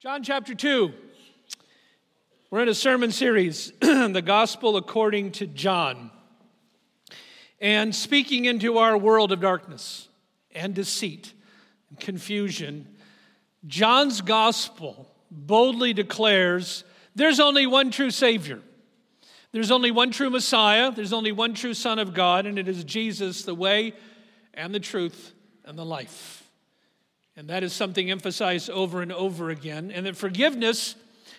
John chapter 2. We're in a sermon series, The Gospel According to John. And speaking into our world of darkness and deceit and confusion, John's gospel boldly declares there's only one true Savior. There's only one true Messiah. There's only one true Son of God, and it is Jesus, the way and the truth and the life. And that is something emphasized over and over again. And that forgiveness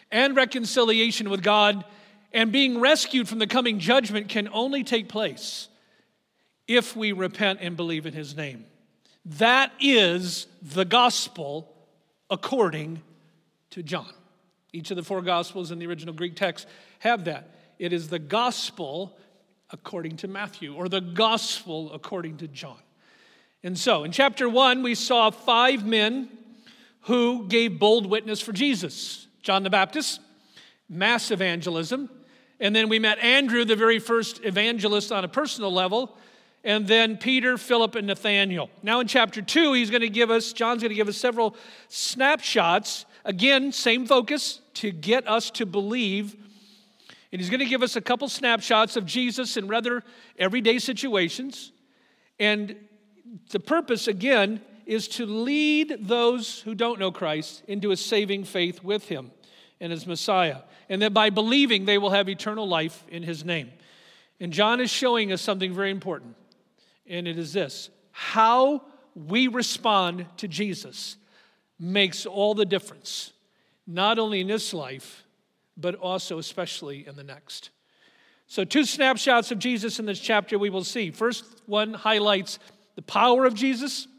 and reconciliation with God and being rescued from the coming judgment can only take place if we repent and believe in His name. That is the gospel according to John. Each of the four gospels in the original Greek text have that. It is the gospel according to Matthew or the gospel according to John. And so, in chapter one, we saw five men who gave bold witness for Jesus John the Baptist, mass evangelism, and then we met Andrew, the very first evangelist on a personal level, and then Peter, Philip, and Nathaniel. Now, in chapter two, he's going to give us, John's going to give us several snapshots. Again, same focus to get us to believe. And he's going to give us a couple snapshots of Jesus in rather everyday situations. And the purpose, again, is to lead those who don't know Christ into a saving faith with him and his Messiah. And that by believing, they will have eternal life in his name. And John is showing us something very important, and it is this how we respond to Jesus makes all the difference, not only in this life, but also, especially, in the next. So, two snapshots of Jesus in this chapter we will see. First one highlights the power of Jesus,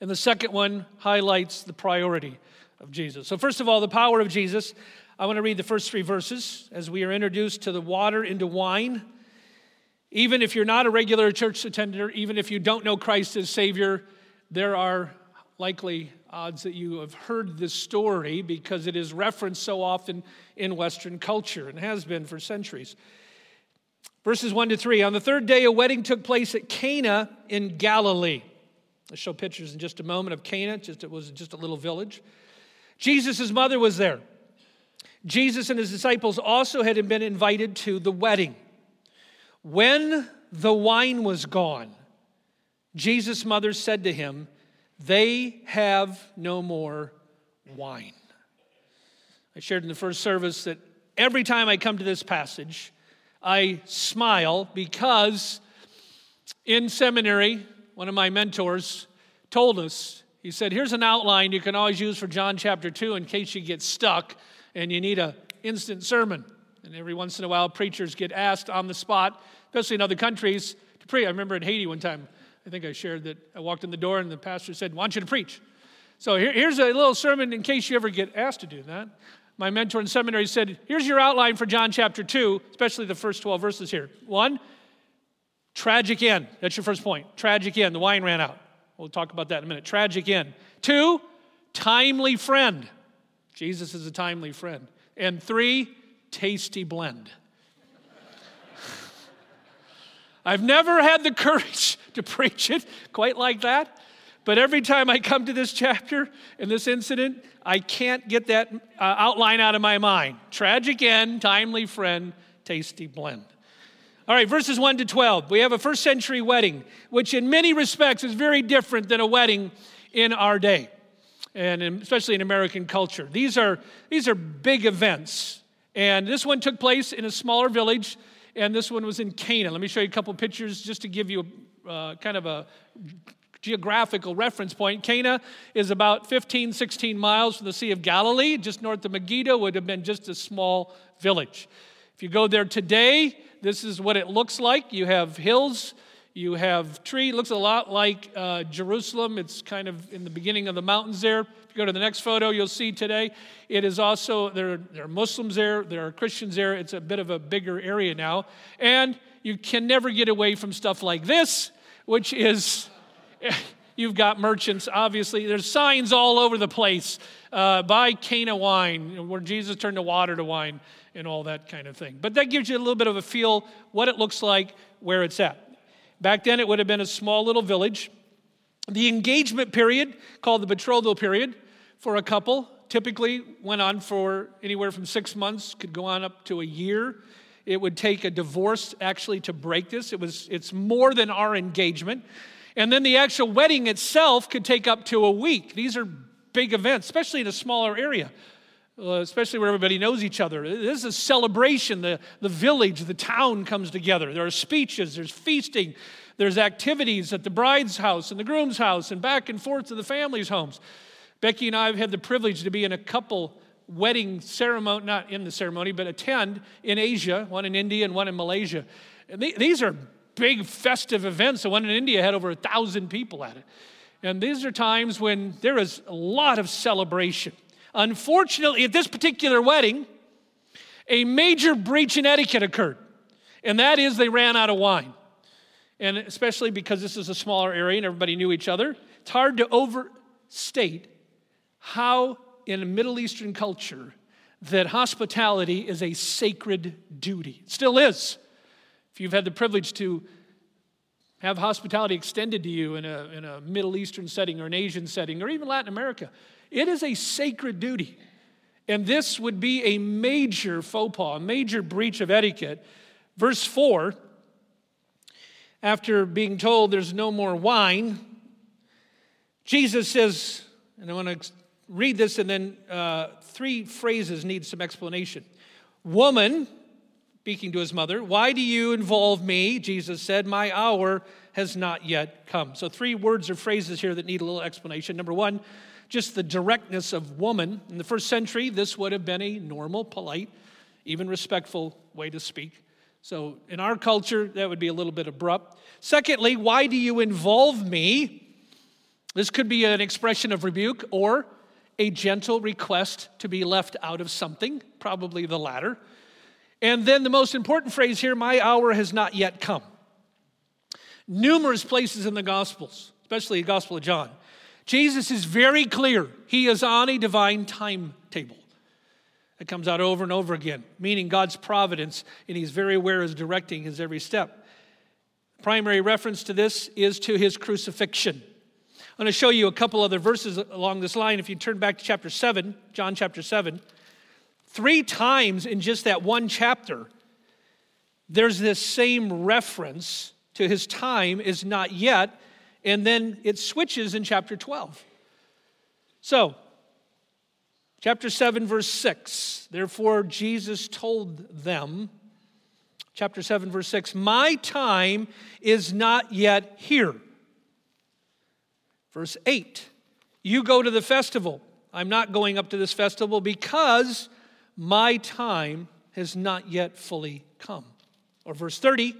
and the second one highlights the priority of Jesus. So, first of all, the power of Jesus. I want to read the first three verses as we are introduced to the water into wine. Even if you're not a regular church attender, even if you don't know Christ as Savior, there are likely odds that you have heard this story because it is referenced so often in Western culture and has been for centuries. Verses 1 to 3. On the third day, a wedding took place at Cana in Galilee. I'll show pictures in just a moment of Cana, just, it was just a little village. Jesus' mother was there. Jesus and his disciples also had been invited to the wedding. When the wine was gone, Jesus' mother said to him, They have no more wine. I shared in the first service that every time I come to this passage, I smile because in seminary, one of my mentors told us, he said, Here's an outline you can always use for John chapter 2 in case you get stuck and you need an instant sermon. And every once in a while, preachers get asked on the spot, especially in other countries, to preach. I remember in Haiti one time, I think I shared that I walked in the door and the pastor said, I want you to preach. So here, here's a little sermon in case you ever get asked to do that my mentor in seminary said, Here's your outline for John chapter 2, especially the first 12 verses here. One, tragic end. That's your first point. Tragic end. The wine ran out. We'll talk about that in a minute. Tragic end. Two, timely friend. Jesus is a timely friend. And three, tasty blend. I've never had the courage to preach it quite like that. But every time I come to this chapter and this incident, I can't get that uh, outline out of my mind. Tragic end, timely friend, tasty blend. All right, verses 1 to 12. We have a first century wedding, which in many respects is very different than a wedding in our day, and especially in American culture. These are, these are big events. And this one took place in a smaller village, and this one was in Cana. Let me show you a couple pictures just to give you a, uh, kind of a geographical reference point. Cana is about 15, 16 miles from the Sea of Galilee. Just north of Megiddo would have been just a small village. If you go there today, this is what it looks like. You have hills, you have tree. It looks a lot like uh, Jerusalem. It's kind of in the beginning of the mountains there. If you go to the next photo, you'll see today. It is also, there, there are Muslims there, there are Christians there. It's a bit of a bigger area now. And you can never get away from stuff like this, which is You've got merchants, obviously. There's signs all over the place. Uh, buy Cana wine, where Jesus turned the water to wine, and all that kind of thing. But that gives you a little bit of a feel what it looks like, where it's at. Back then, it would have been a small little village. The engagement period, called the betrothal period, for a couple typically went on for anywhere from six months, could go on up to a year. It would take a divorce actually to break this. It was, it's more than our engagement. And then the actual wedding itself could take up to a week. These are big events, especially in a smaller area, uh, especially where everybody knows each other. This is a celebration. The, the village, the town comes together. There are speeches, there's feasting, there's activities at the bride's house and the groom's house and back and forth to the family's homes. Becky and I have had the privilege to be in a couple wedding ceremony, not in the ceremony, but attend in Asia, one in India and one in Malaysia. And these are big festive events. The one in India had over a thousand people at it. And these are times when there is a lot of celebration. Unfortunately, at this particular wedding, a major breach in etiquette occurred, and that is they ran out of wine. And especially because this is a smaller area and everybody knew each other, it's hard to overstate how in Middle Eastern culture that hospitality is a sacred duty. It still is. If you've had the privilege to have hospitality extended to you in a, in a Middle Eastern setting or an Asian setting or even Latin America, it is a sacred duty. And this would be a major faux pas, a major breach of etiquette. Verse 4 after being told there's no more wine, Jesus says, and I want to read this, and then uh, three phrases need some explanation. Woman, speaking to his mother, why do you involve me? Jesus said, My hour has not yet come. So, three words or phrases here that need a little explanation. Number one, just the directness of woman. In the first century, this would have been a normal, polite, even respectful way to speak. So, in our culture, that would be a little bit abrupt. Secondly, why do you involve me? This could be an expression of rebuke or a gentle request to be left out of something, probably the latter. And then the most important phrase here my hour has not yet come. Numerous places in the Gospels, especially the Gospel of John, Jesus is very clear. He is on a divine timetable. It comes out over and over again, meaning God's providence, and He's very aware is directing his every step. Primary reference to this is to his crucifixion. I'm going to show you a couple other verses along this line. If you turn back to chapter 7, John chapter 7, three times in just that one chapter, there's this same reference to his time is not yet, and then it switches in chapter 12. So, chapter 7, verse 6, therefore Jesus told them, chapter 7, verse 6, My time is not yet here. Verse 8 You go to the festival. I'm not going up to this festival because my time has not yet fully come. Or verse 30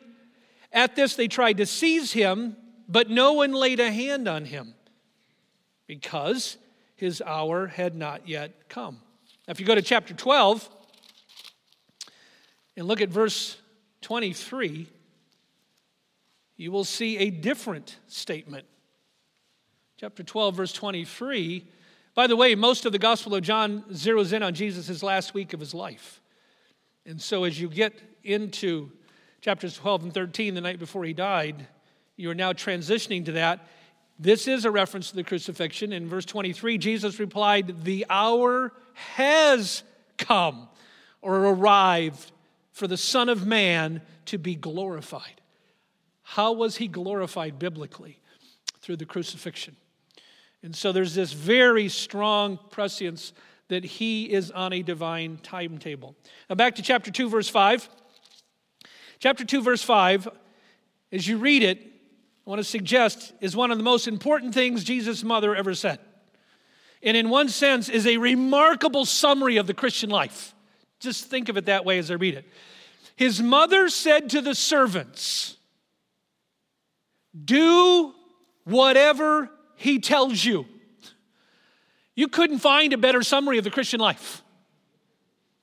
At this they tried to seize him, but no one laid a hand on him because his hour had not yet come. Now, if you go to chapter 12 and look at verse 23, you will see a different statement chapter 12, verse 23. By the way, most of the Gospel of John zeroes in on Jesus' last week of his life. And so as you get into chapters 12 and 13, the night before he died, you are now transitioning to that. This is a reference to the crucifixion. In verse 23, Jesus replied, The hour has come or arrived for the Son of Man to be glorified. How was he glorified biblically? Through the crucifixion. And so there's this very strong prescience that he is on a divine timetable. Now, back to chapter 2, verse 5. Chapter 2, verse 5, as you read it, I want to suggest is one of the most important things Jesus' mother ever said. And in one sense, is a remarkable summary of the Christian life. Just think of it that way as I read it. His mother said to the servants, Do whatever he tells you. You couldn't find a better summary of the Christian life.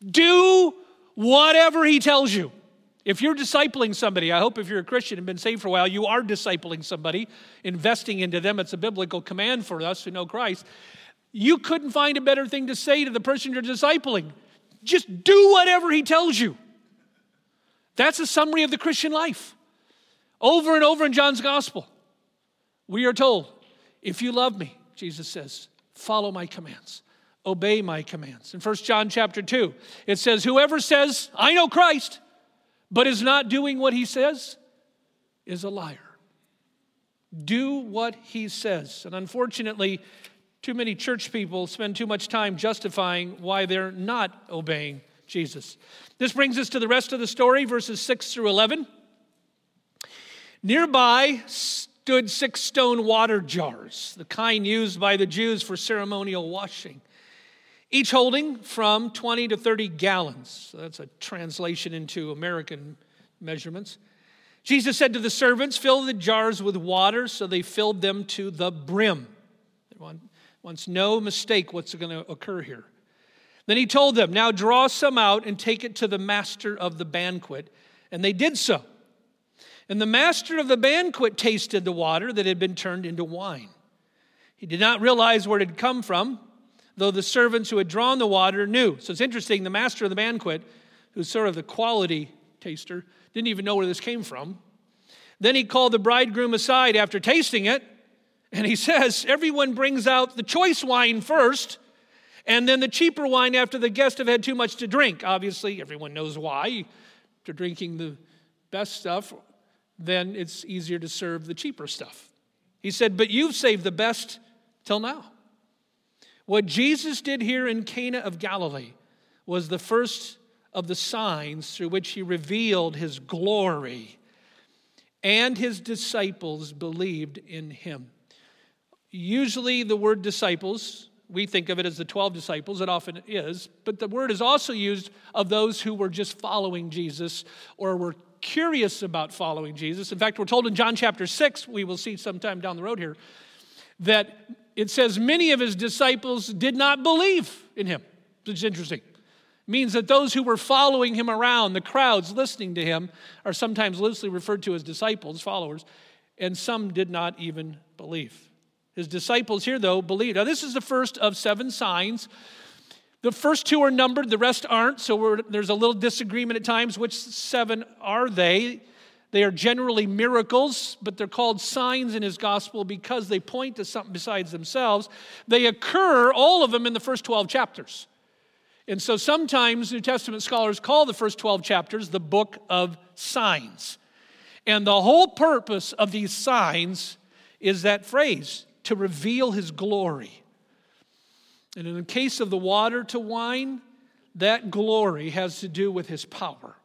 Do whatever he tells you. If you're discipling somebody, I hope if you're a Christian and been saved for a while, you are discipling somebody, investing into them. It's a biblical command for us who know Christ. You couldn't find a better thing to say to the person you're discipling. Just do whatever he tells you. That's a summary of the Christian life. Over and over in John's gospel, we are told if you love me, Jesus says, follow my commands. obey my commands. In 1 John chapter 2, it says, Whoever says, I know Christ, but is not doing what he says, is a liar. Do what he says. And unfortunately, too many church people spend too much time justifying why they're not obeying Jesus. This brings us to the rest of the story, verses 6 through 11. Nearby stood six stone water jars, the kind used by the Jews for ceremonial washing, each holding from 20 to 30 gallons. So that's a translation into American measurements. Jesus said to the servants, Fill the jars with water, so they filled them to the brim. Wants no mistake what's going to occur here. Then he told them, Now draw some out and take it to the master of the banquet. And they did so. And the master of the banquet tasted the water that had been turned into wine. He did not realize where it had come from, though the servants who had drawn the water knew. So it's interesting, the master of the banquet, who's sort of the quality taster, didn't even know where this came from. Then he called the bridegroom aside after tasting it, and he says, Everyone brings out the choice wine first, and then the cheaper wine after the guests have had too much to drink. Obviously, everyone knows why. After drinking the best stuff, then it's easier to serve the cheaper stuff. He said, But you've saved the best till now. What Jesus did here in Cana of Galilee was the first of the signs through which he revealed his glory, and his disciples believed in him. Usually, the word disciples, we think of it as the 12 disciples, it often is, but the word is also used of those who were just following Jesus or were curious about following Jesus. In fact, we're told in John chapter 6, we will see sometime down the road here, that it says many of his disciples did not believe in him. It's interesting means that those who were following him around, the crowds listening to him, are sometimes loosely referred to as disciples, followers, and some did not even believe. His disciples here, though, believed. Now, this is the first of seven signs. The first two are numbered, the rest aren't, so there's a little disagreement at times. Which seven are they? They are generally miracles, but they're called signs in his gospel because they point to something besides themselves. They occur, all of them, in the first 12 chapters. And so sometimes New Testament scholars call the first 12 chapters the book of signs. And the whole purpose of these signs is that phrase to reveal his glory. And in the case of the water to wine, that glory has to do with his power.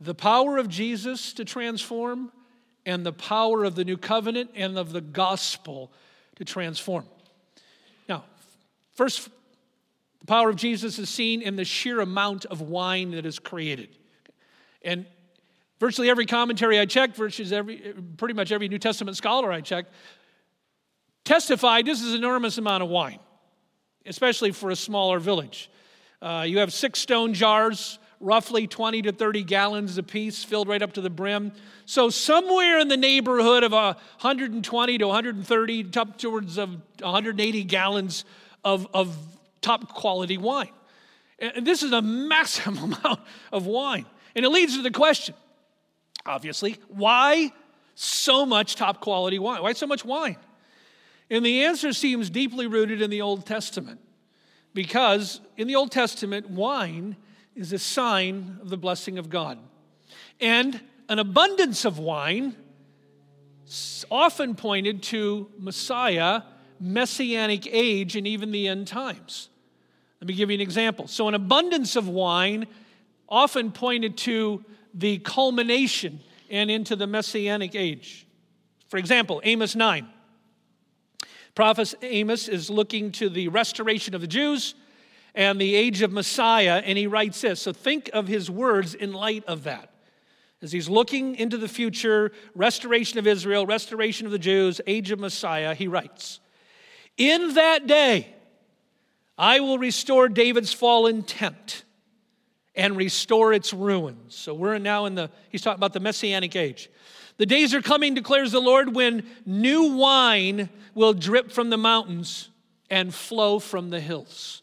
The power of Jesus to transform, and the power of the new covenant and of the gospel to transform. Now, first the power of Jesus is seen in the sheer amount of wine that is created. And virtually every commentary I checked, virtually every, pretty much every New Testament scholar I checked, testified this is an enormous amount of wine, especially for a smaller village. Uh, you have six stone jars, roughly 20 to 30 gallons apiece, filled right up to the brim. So, somewhere in the neighborhood of 120 to 130, up towards of 180 gallons of, of top quality wine. And this is a massive amount of wine. And it leads to the question, obviously, why so much top quality wine? Why so much wine? And the answer seems deeply rooted in the Old Testament. Because in the Old Testament, wine is a sign of the blessing of God. And an abundance of wine often pointed to Messiah, messianic age, and even the end times. Let me give you an example. So, an abundance of wine often pointed to the culmination and into the messianic age. For example, Amos 9. Prophet Amos is looking to the restoration of the Jews and the age of Messiah, and he writes this. So, think of his words in light of that. As he's looking into the future, restoration of Israel, restoration of the Jews, age of Messiah, he writes, In that day, I will restore David's fallen tent and restore its ruins. So we're now in the, he's talking about the Messianic age. The days are coming, declares the Lord, when new wine will drip from the mountains and flow from the hills.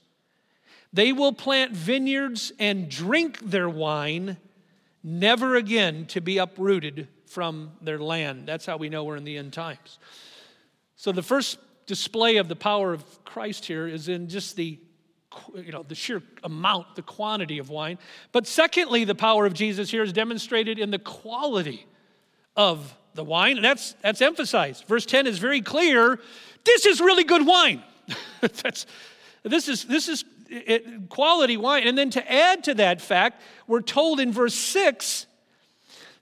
They will plant vineyards and drink their wine, never again to be uprooted from their land. That's how we know we're in the end times. So the first display of the power of Christ here is in just the you know, the sheer amount, the quantity of wine. But secondly, the power of Jesus here is demonstrated in the quality of the wine. And that's, that's emphasized. Verse 10 is very clear. This is really good wine. that's, this is, this is it, quality wine. And then to add to that fact, we're told in verse 6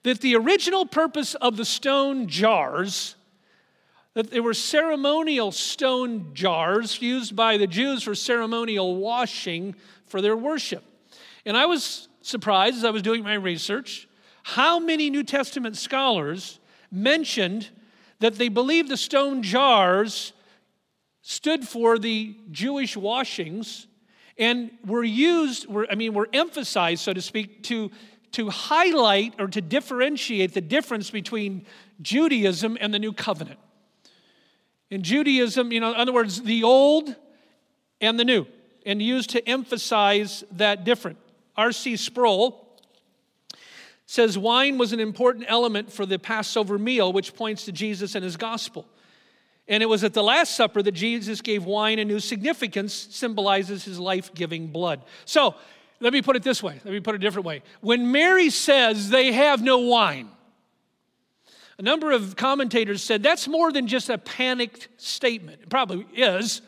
that the original purpose of the stone jars that there were ceremonial stone jars used by the Jews for ceremonial washing for their worship. And I was surprised as I was doing my research how many New Testament scholars mentioned that they believed the stone jars stood for the Jewish washings and were used, were, I mean, were emphasized, so to speak, to, to highlight or to differentiate the difference between Judaism and the New Covenant. In Judaism, you know, in other words, the old and the new, and used to emphasize that difference. R.C. Sproul says wine was an important element for the Passover meal, which points to Jesus and his gospel. And it was at the Last Supper that Jesus gave wine a new significance, symbolizes his life giving blood. So, let me put it this way. Let me put it a different way. When Mary says they have no wine, a number of commentators said that's more than just a panicked statement. It probably is,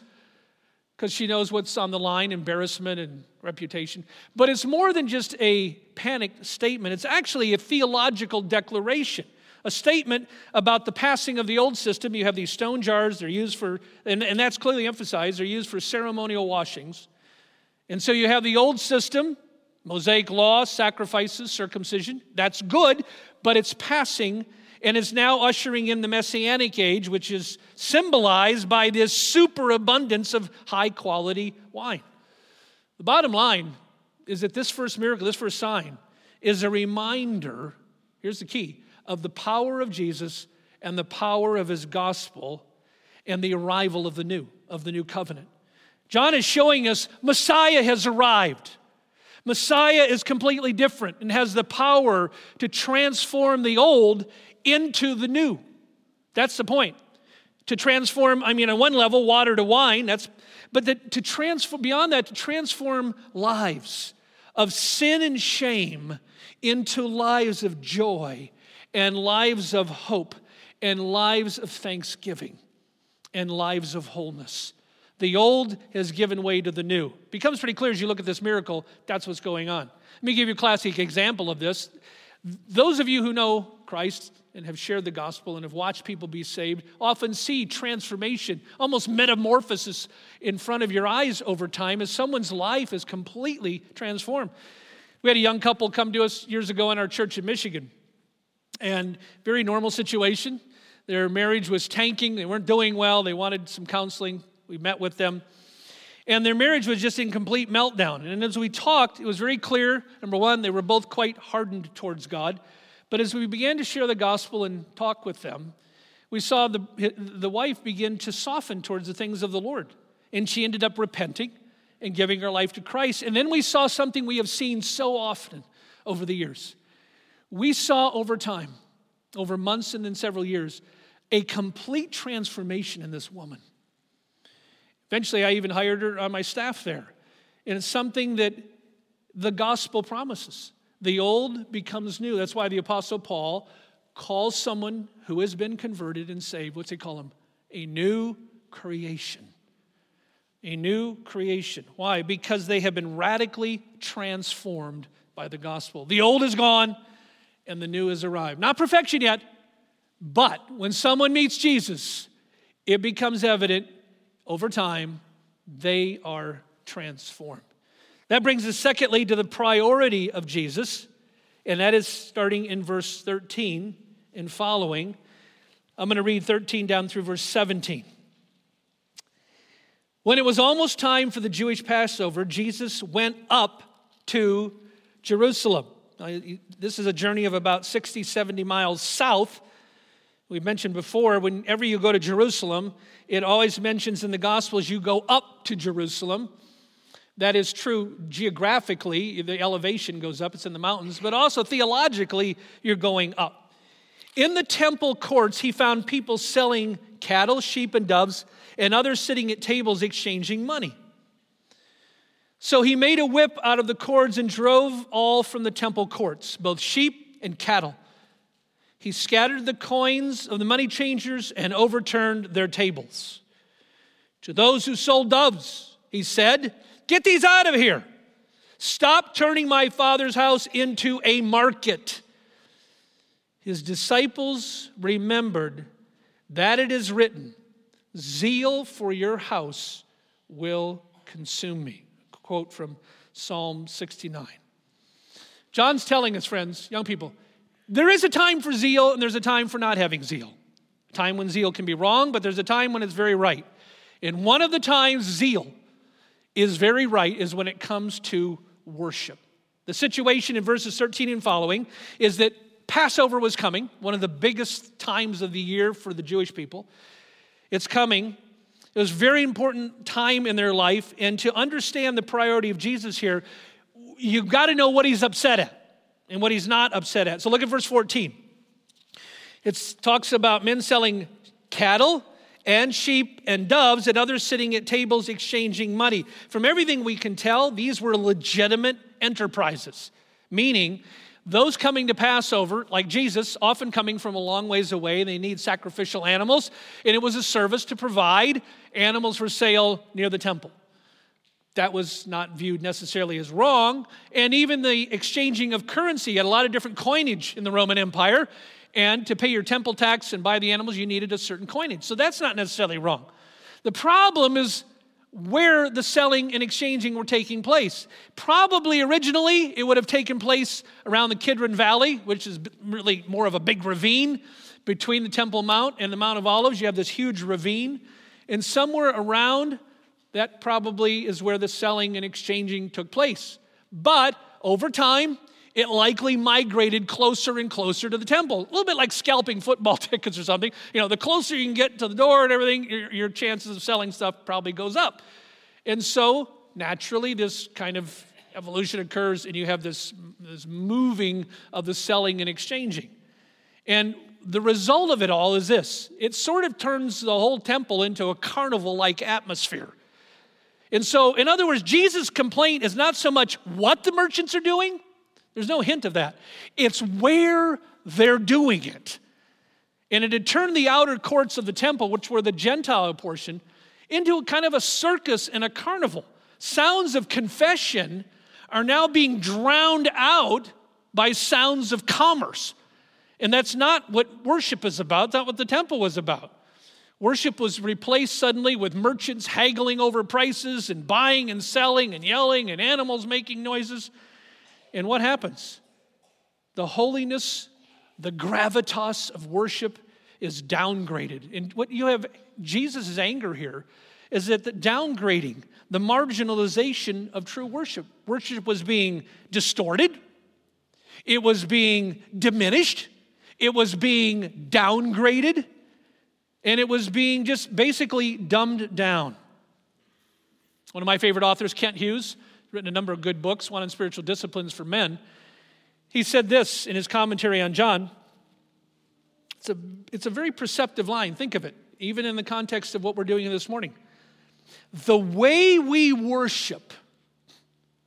because she knows what's on the line embarrassment and reputation. But it's more than just a panicked statement, it's actually a theological declaration. A statement about the passing of the old system. You have these stone jars, they're used for, and, and that's clearly emphasized, they're used for ceremonial washings. And so you have the old system, Mosaic law, sacrifices, circumcision. That's good, but it's passing and is now ushering in the Messianic age, which is symbolized by this superabundance of high quality wine. The bottom line is that this first miracle, this first sign, is a reminder here's the key of the power of Jesus and the power of his gospel and the arrival of the new, of the new covenant. John is showing us Messiah has arrived. Messiah is completely different and has the power to transform the old into the new. That's the point. To transform, I mean, on one level, water to wine, that's, but to transform, beyond that, to transform lives of sin and shame into lives of joy and lives of hope and lives of thanksgiving and lives of wholeness. The old has given way to the new. Becomes pretty clear as you look at this miracle, that's what's going on. Let me give you a classic example of this. Those of you who know Christ and have shared the gospel and have watched people be saved often see transformation, almost metamorphosis in front of your eyes over time as someone's life is completely transformed. We had a young couple come to us years ago in our church in Michigan, and very normal situation. Their marriage was tanking, they weren't doing well, they wanted some counseling. We met with them. And their marriage was just in complete meltdown. And as we talked, it was very clear number one, they were both quite hardened towards God. But as we began to share the gospel and talk with them, we saw the, the wife begin to soften towards the things of the Lord. And she ended up repenting and giving her life to Christ. And then we saw something we have seen so often over the years. We saw over time, over months and then several years, a complete transformation in this woman. Eventually, I even hired her on my staff there. And it's something that the gospel promises. The old becomes new. That's why the Apostle Paul calls someone who has been converted and saved, what's he call him? A new creation. A new creation. Why? Because they have been radically transformed by the gospel. The old is gone and the new has arrived. Not perfection yet, but when someone meets Jesus, it becomes evident over time they are transformed. That brings us, secondly, to the priority of Jesus, and that is starting in verse 13 and following. I'm going to read 13 down through verse 17. When it was almost time for the Jewish Passover, Jesus went up to Jerusalem. This is a journey of about 60, 70 miles south. We mentioned before, whenever you go to Jerusalem, it always mentions in the Gospels you go up to Jerusalem. That is true geographically, the elevation goes up, it's in the mountains, but also theologically, you're going up. In the temple courts, he found people selling cattle, sheep, and doves, and others sitting at tables exchanging money. So he made a whip out of the cords and drove all from the temple courts, both sheep and cattle. He scattered the coins of the money changers and overturned their tables. To those who sold doves, he said, Get these out of here. Stop turning my father's house into a market. His disciples remembered that it is written, Zeal for your house will consume me. A quote from Psalm 69. John's telling us, friends, young people, there is a time for zeal and there's a time for not having zeal. A time when zeal can be wrong, but there's a time when it's very right. And one of the times zeal is very right is when it comes to worship. The situation in verses 13 and following is that Passover was coming, one of the biggest times of the year for the Jewish people. It's coming. It was a very important time in their life. And to understand the priority of Jesus here, you've got to know what he's upset at and what he's not upset at. So look at verse 14. It talks about men selling cattle and sheep and doves and others sitting at tables exchanging money. From everything we can tell, these were legitimate enterprises, meaning those coming to Passover, like Jesus, often coming from a long ways away, they need sacrificial animals, and it was a service to provide animals for sale near the temple. That was not viewed necessarily as wrong. And even the exchanging of currency had a lot of different coinage in the Roman Empire. And to pay your temple tax and buy the animals, you needed a certain coinage. So that's not necessarily wrong. The problem is where the selling and exchanging were taking place. Probably originally it would have taken place around the Kidron Valley, which is really more of a big ravine between the Temple Mount and the Mount of Olives. You have this huge ravine. And somewhere around that probably is where the selling and exchanging took place. But over time, it likely migrated closer and closer to the temple. A little bit like scalping football tickets or something. You know, the closer you can get to the door and everything, your, your chances of selling stuff probably goes up. And so, naturally, this kind of evolution occurs, and you have this, this moving of the selling and exchanging. And the result of it all is this it sort of turns the whole temple into a carnival like atmosphere. And so, in other words, Jesus' complaint is not so much what the merchants are doing, there's no hint of that. It's where they're doing it. And it had turned the outer courts of the temple, which were the Gentile portion, into a kind of a circus and a carnival. Sounds of confession are now being drowned out by sounds of commerce. And that's not what worship is about, not what the temple was about. Worship was replaced suddenly with merchants haggling over prices and buying and selling and yelling and animals making noises. And what happens? The holiness, the gravitas of worship is downgraded. And what you have, Jesus' anger here, is that the downgrading, the marginalization of true worship. Worship was being distorted, it was being diminished, it was being downgraded, and it was being just basically dumbed down. One of my favorite authors, Kent Hughes, written a number of good books, one on spiritual disciplines for men. He said this in his commentary on John. It's a, it's a very perceptive line. Think of it, even in the context of what we're doing this morning. The way we worship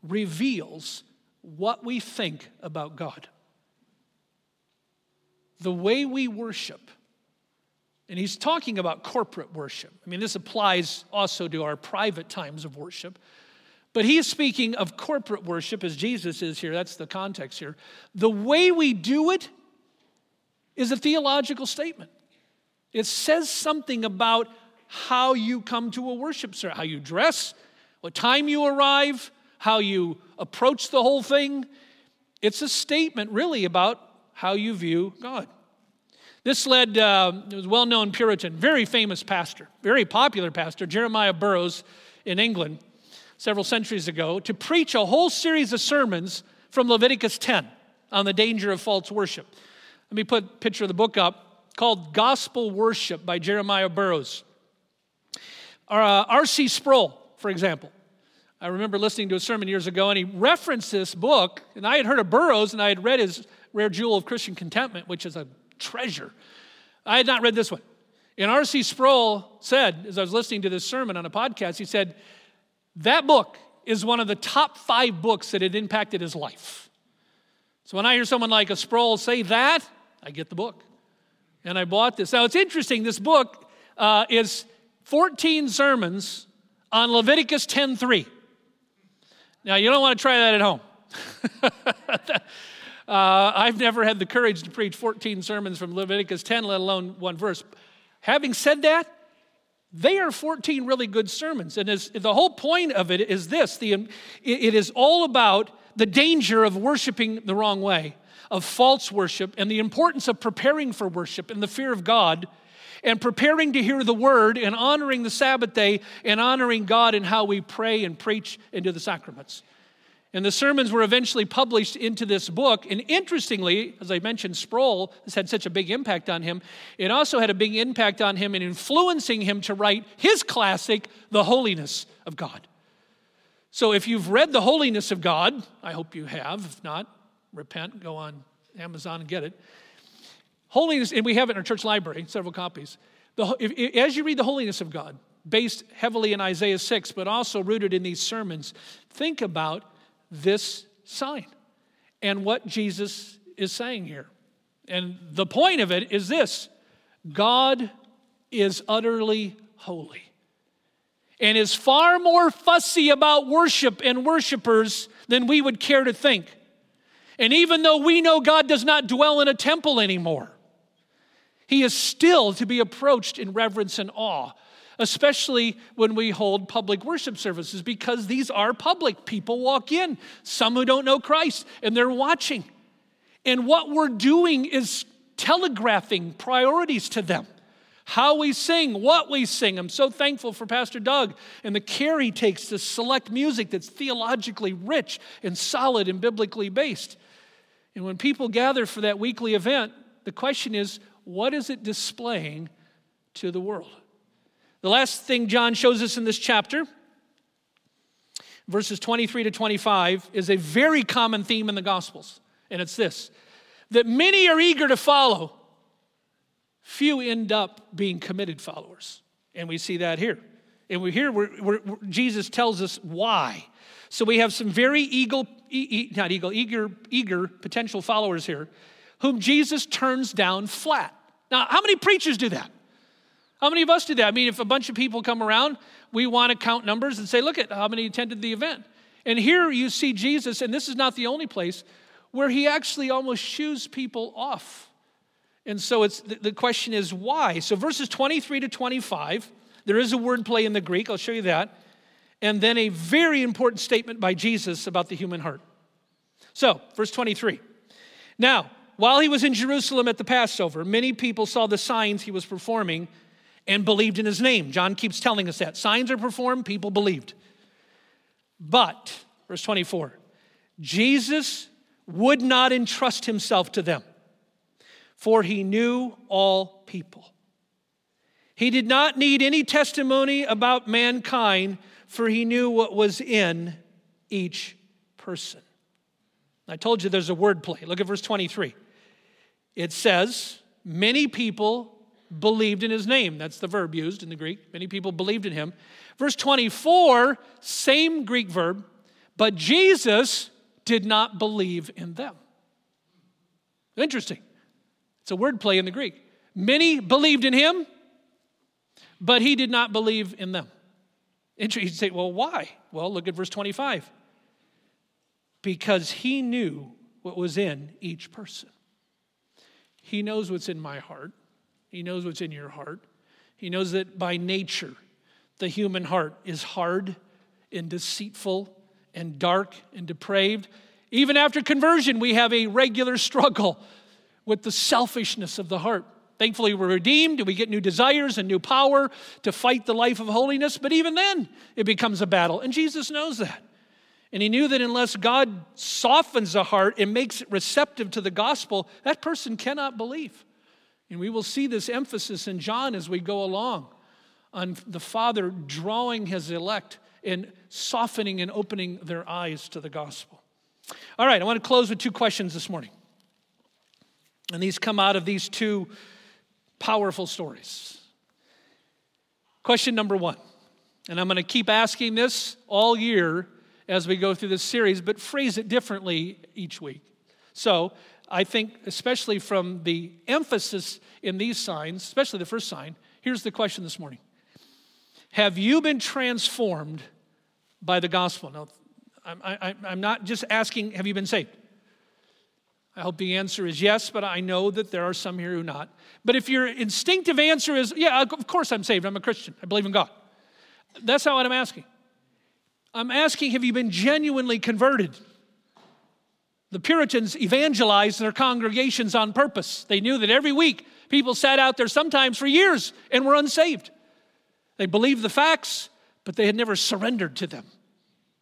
reveals what we think about God. The way we worship, and he's talking about corporate worship. I mean, this applies also to our private times of worship. But he is speaking of corporate worship as Jesus is here. That's the context here. The way we do it is a theological statement. It says something about how you come to a worship service, how you dress, what time you arrive, how you approach the whole thing. It's a statement really about how you view God. This led, uh, it was well known Puritan, very famous pastor, very popular pastor, Jeremiah Burroughs in England several centuries ago to preach a whole series of sermons from Leviticus 10 on the danger of false worship. Let me put a picture of the book up called Gospel Worship by Jeremiah Burroughs. Uh, R.C. Sproul, for example. I remember listening to a sermon years ago, and he referenced this book, and I had heard of Burroughs, and I had read his Rare Jewel of Christian Contentment, which is a treasure. I had not read this one. And R.C. Sproul said, as I was listening to this sermon on a podcast, he said, that book is one of the top five books that had impacted his life. So when I hear someone like a Sproul say that, I get the book. And I bought this. Now it's interesting, this book uh, is 14 sermons on Leviticus 10:3. Now you don't want to try that at home. uh, I've never had the courage to preach 14 sermons from Leviticus 10, let alone one verse. Having said that, they are 14 really good sermons. And the whole point of it is this the, it is all about the danger of worshiping the wrong way, of false worship, and the importance of preparing for worship and the fear of God, and preparing to hear the word and honoring the Sabbath day and honoring God in how we pray and preach and do the sacraments. And the sermons were eventually published into this book. And interestingly, as I mentioned, Sproul has had such a big impact on him. It also had a big impact on him in influencing him to write his classic, The Holiness of God. So if you've read The Holiness of God, I hope you have. If not, repent, go on Amazon and get it. Holiness, and we have it in our church library, several copies. The, if, as you read The Holiness of God, based heavily in Isaiah 6, but also rooted in these sermons, think about this sign and what Jesus is saying here. And the point of it is this God is utterly holy and is far more fussy about worship and worshipers than we would care to think. And even though we know God does not dwell in a temple anymore, he is still to be approached in reverence and awe especially when we hold public worship services, because these are public. People walk in, some who don't know Christ, and they're watching. And what we're doing is telegraphing priorities to them. How we sing, what we sing. I'm so thankful for Pastor Doug and the care he takes to select music that's theologically rich and solid and biblically based. And when people gather for that weekly event, the question is what is it displaying to the world? The last thing John shows us in this chapter, verses 23 to 25, is a very common theme in the Gospels. And it's this that many are eager to follow, few end up being committed followers. And we see that here. And we hear where, where, where Jesus tells us why. So we have some very eagle, e, not eagle, eager, eager potential followers here, whom Jesus turns down flat. Now, how many preachers do that? How many of us do that? I mean, if a bunch of people come around, we want to count numbers and say, look at how many attended the event. And here you see Jesus, and this is not the only place, where he actually almost shoos people off. And so it's the question is why? So verses 23 to 25, there is a word play in the Greek, I'll show you that. And then a very important statement by Jesus about the human heart. So, verse 23. Now, while he was in Jerusalem at the Passover, many people saw the signs he was performing and believed in his name. John keeps telling us that. Signs are performed, people believed. But, verse 24, Jesus would not entrust himself to them, for he knew all people. He did not need any testimony about mankind, for he knew what was in each person. I told you there's a word play. Look at verse 23. It says, Many people believed in his name. That's the verb used in the Greek. Many people believed in him. Verse 24, same Greek verb, but Jesus did not believe in them. Interesting. It's a word play in the Greek. Many believed in him, but he did not believe in them. Interesting. You say, well, why? Well, look at verse 25. Because he knew what was in each person. He knows what's in my heart. He knows what's in your heart. He knows that by nature, the human heart is hard and deceitful and dark and depraved. Even after conversion, we have a regular struggle with the selfishness of the heart. Thankfully, we're redeemed and we get new desires and new power to fight the life of holiness, but even then, it becomes a battle. And Jesus knows that. And he knew that unless God softens the heart and makes it receptive to the gospel, that person cannot believe. And we will see this emphasis in John as we go along on the Father drawing his elect and softening and opening their eyes to the gospel. All right, I want to close with two questions this morning. And these come out of these two powerful stories. Question number one, and I'm going to keep asking this all year as we go through this series, but phrase it differently each week. So I think, especially from the emphasis in these signs, especially the first sign, here's the question this morning Have you been transformed by the gospel? Now, I'm, I, I'm not just asking, have you been saved? I hope the answer is yes, but I know that there are some here who not. But if your instinctive answer is, yeah, of course I'm saved, I'm a Christian, I believe in God. That's not what I'm asking. I'm asking, have you been genuinely converted? The Puritans evangelized their congregations on purpose. They knew that every week people sat out there sometimes for years and were unsaved. They believed the facts, but they had never surrendered to them.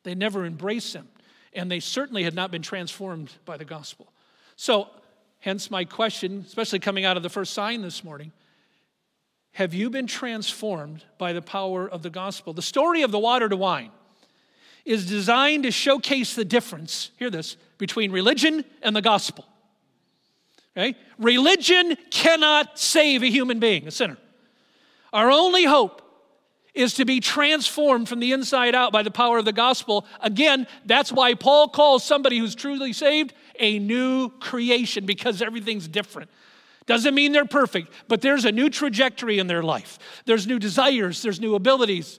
They never embraced them. And they certainly had not been transformed by the gospel. So, hence my question, especially coming out of the first sign this morning have you been transformed by the power of the gospel? The story of the water to wine is designed to showcase the difference, hear this, between religion and the gospel. Okay? Religion cannot save a human being, a sinner. Our only hope is to be transformed from the inside out by the power of the gospel. Again, that's why Paul calls somebody who's truly saved a new creation because everything's different. Doesn't mean they're perfect, but there's a new trajectory in their life. There's new desires, there's new abilities,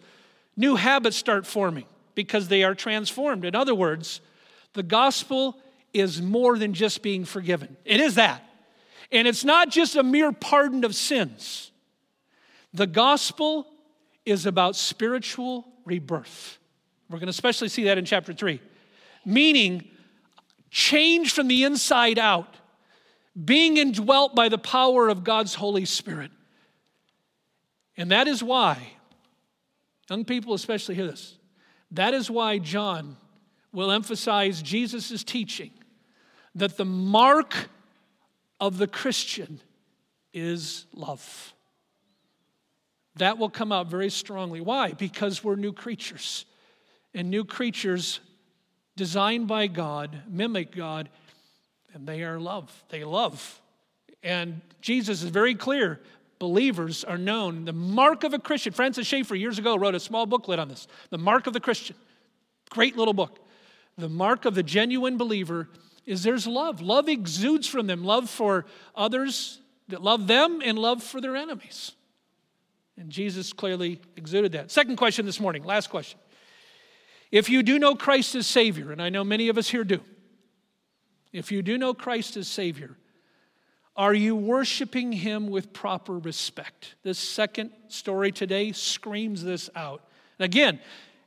new habits start forming because they are transformed. In other words, the gospel is more than just being forgiven. It is that. And it's not just a mere pardon of sins. The gospel is about spiritual rebirth. We're going to especially see that in chapter 3. Meaning, change from the inside out, being indwelt by the power of God's Holy Spirit. And that is why, young people especially hear this, that is why John will emphasize Jesus' teaching that the mark of the Christian is love. That will come out very strongly. Why? Because we're new creatures. And new creatures designed by God mimic God, and they are love. They love. And Jesus is very clear believers are known. The mark of a Christian, Francis Schaeffer years ago wrote a small booklet on this. The mark of the Christian. Great little book. The mark of the genuine believer is there's love. Love exudes from them love for others that love them and love for their enemies. And Jesus clearly exuded that. Second question this morning, last question. If you do know Christ as Savior, and I know many of us here do, if you do know Christ as Savior, are you worshiping him with proper respect? This second story today screams this out. And again,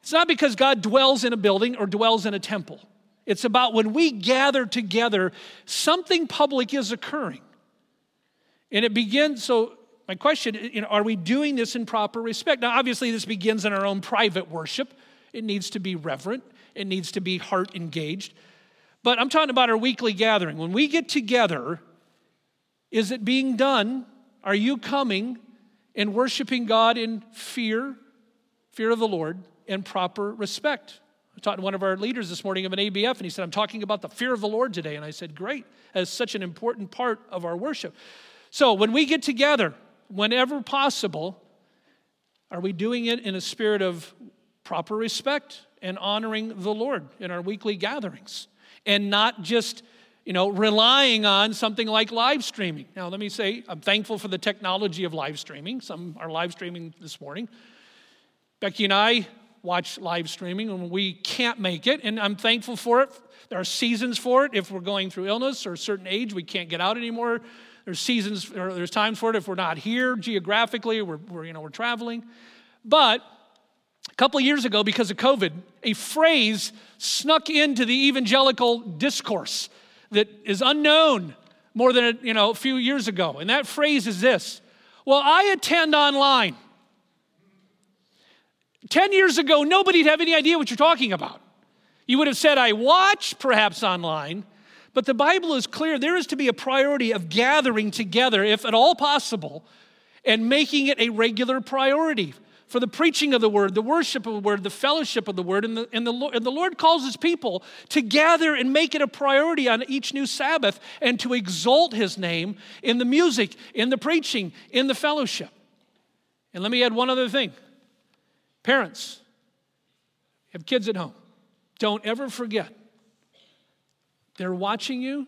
it's not because God dwells in a building or dwells in a temple. It's about when we gather together, something public is occurring. And it begins, so my question, you know, are we doing this in proper respect? Now, obviously, this begins in our own private worship. It needs to be reverent, it needs to be heart engaged. But I'm talking about our weekly gathering. When we get together, is it being done? Are you coming and worshiping God in fear, fear of the Lord, and proper respect? I talked to one of our leaders this morning of an ABF, and he said, I'm talking about the fear of the Lord today. And I said, Great, as such an important part of our worship. So when we get together, whenever possible, are we doing it in a spirit of proper respect and honoring the Lord in our weekly gatherings? And not just you know, relying on something like live streaming. Now, let me say, I'm thankful for the technology of live streaming. Some are live streaming this morning. Becky and I watch live streaming when we can't make it, and I'm thankful for it. There are seasons for it. If we're going through illness or a certain age, we can't get out anymore. There's seasons, or there's times for it if we're not here geographically, we're, we're you know, we're traveling. But a couple years ago, because of COVID, a phrase snuck into the evangelical discourse that is unknown more than a, you know, a few years ago. And that phrase is this Well, I attend online. 10 years ago, nobody'd have any idea what you're talking about. You would have said, I watch perhaps online, but the Bible is clear there is to be a priority of gathering together, if at all possible, and making it a regular priority for the preaching of the word, the worship of the word, the fellowship of the word. And the, and, the, and the Lord calls his people to gather and make it a priority on each new Sabbath and to exalt his name in the music, in the preaching, in the fellowship. And let me add one other thing parents, have kids at home. Don't ever forget. They're watching you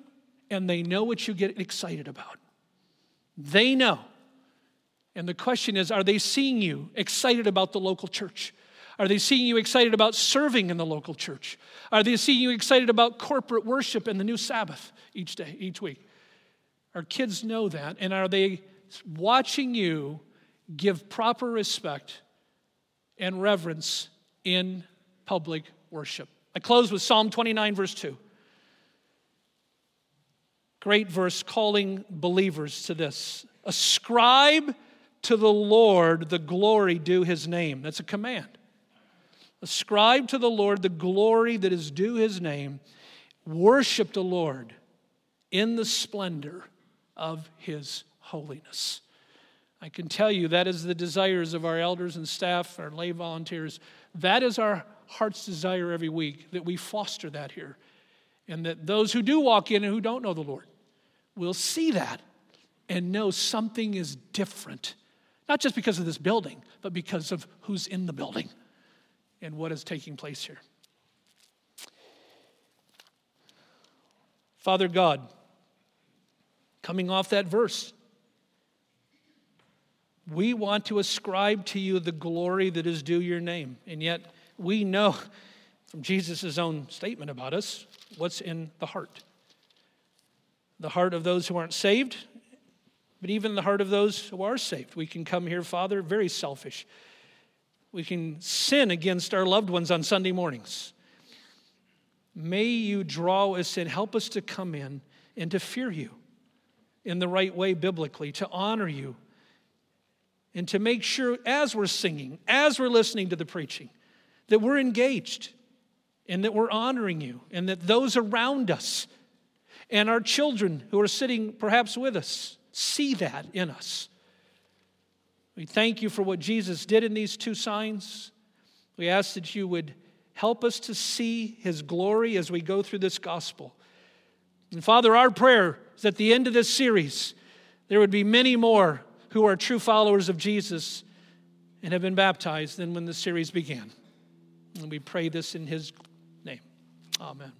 and they know what you get excited about. They know. And the question is are they seeing you excited about the local church? Are they seeing you excited about serving in the local church? Are they seeing you excited about corporate worship and the new Sabbath each day, each week? Our kids know that. And are they watching you give proper respect and reverence in public worship? I close with Psalm 29, verse 2. Great verse calling believers to this. Ascribe to the Lord the glory due his name. That's a command. Ascribe to the Lord the glory that is due his name. Worship the Lord in the splendor of his holiness. I can tell you that is the desires of our elders and staff, our lay volunteers. That is our heart's desire every week, that we foster that here. And that those who do walk in and who don't know the Lord will see that and know something is different. Not just because of this building, but because of who's in the building and what is taking place here. Father God, coming off that verse, we want to ascribe to you the glory that is due your name. And yet, we know from Jesus' own statement about us what's in the heart. The heart of those who aren't saved, but even the heart of those who are saved. We can come here, Father, very selfish we can sin against our loved ones on Sunday mornings. May you draw us in, help us to come in and to fear you in the right way biblically, to honor you, and to make sure as we're singing, as we're listening to the preaching, that we're engaged and that we're honoring you, and that those around us and our children who are sitting perhaps with us see that in us. We thank you for what Jesus did in these two signs. We ask that you would help us to see his glory as we go through this gospel. And Father, our prayer is at the end of this series, there would be many more who are true followers of Jesus and have been baptized than when the series began. And we pray this in his name. Amen.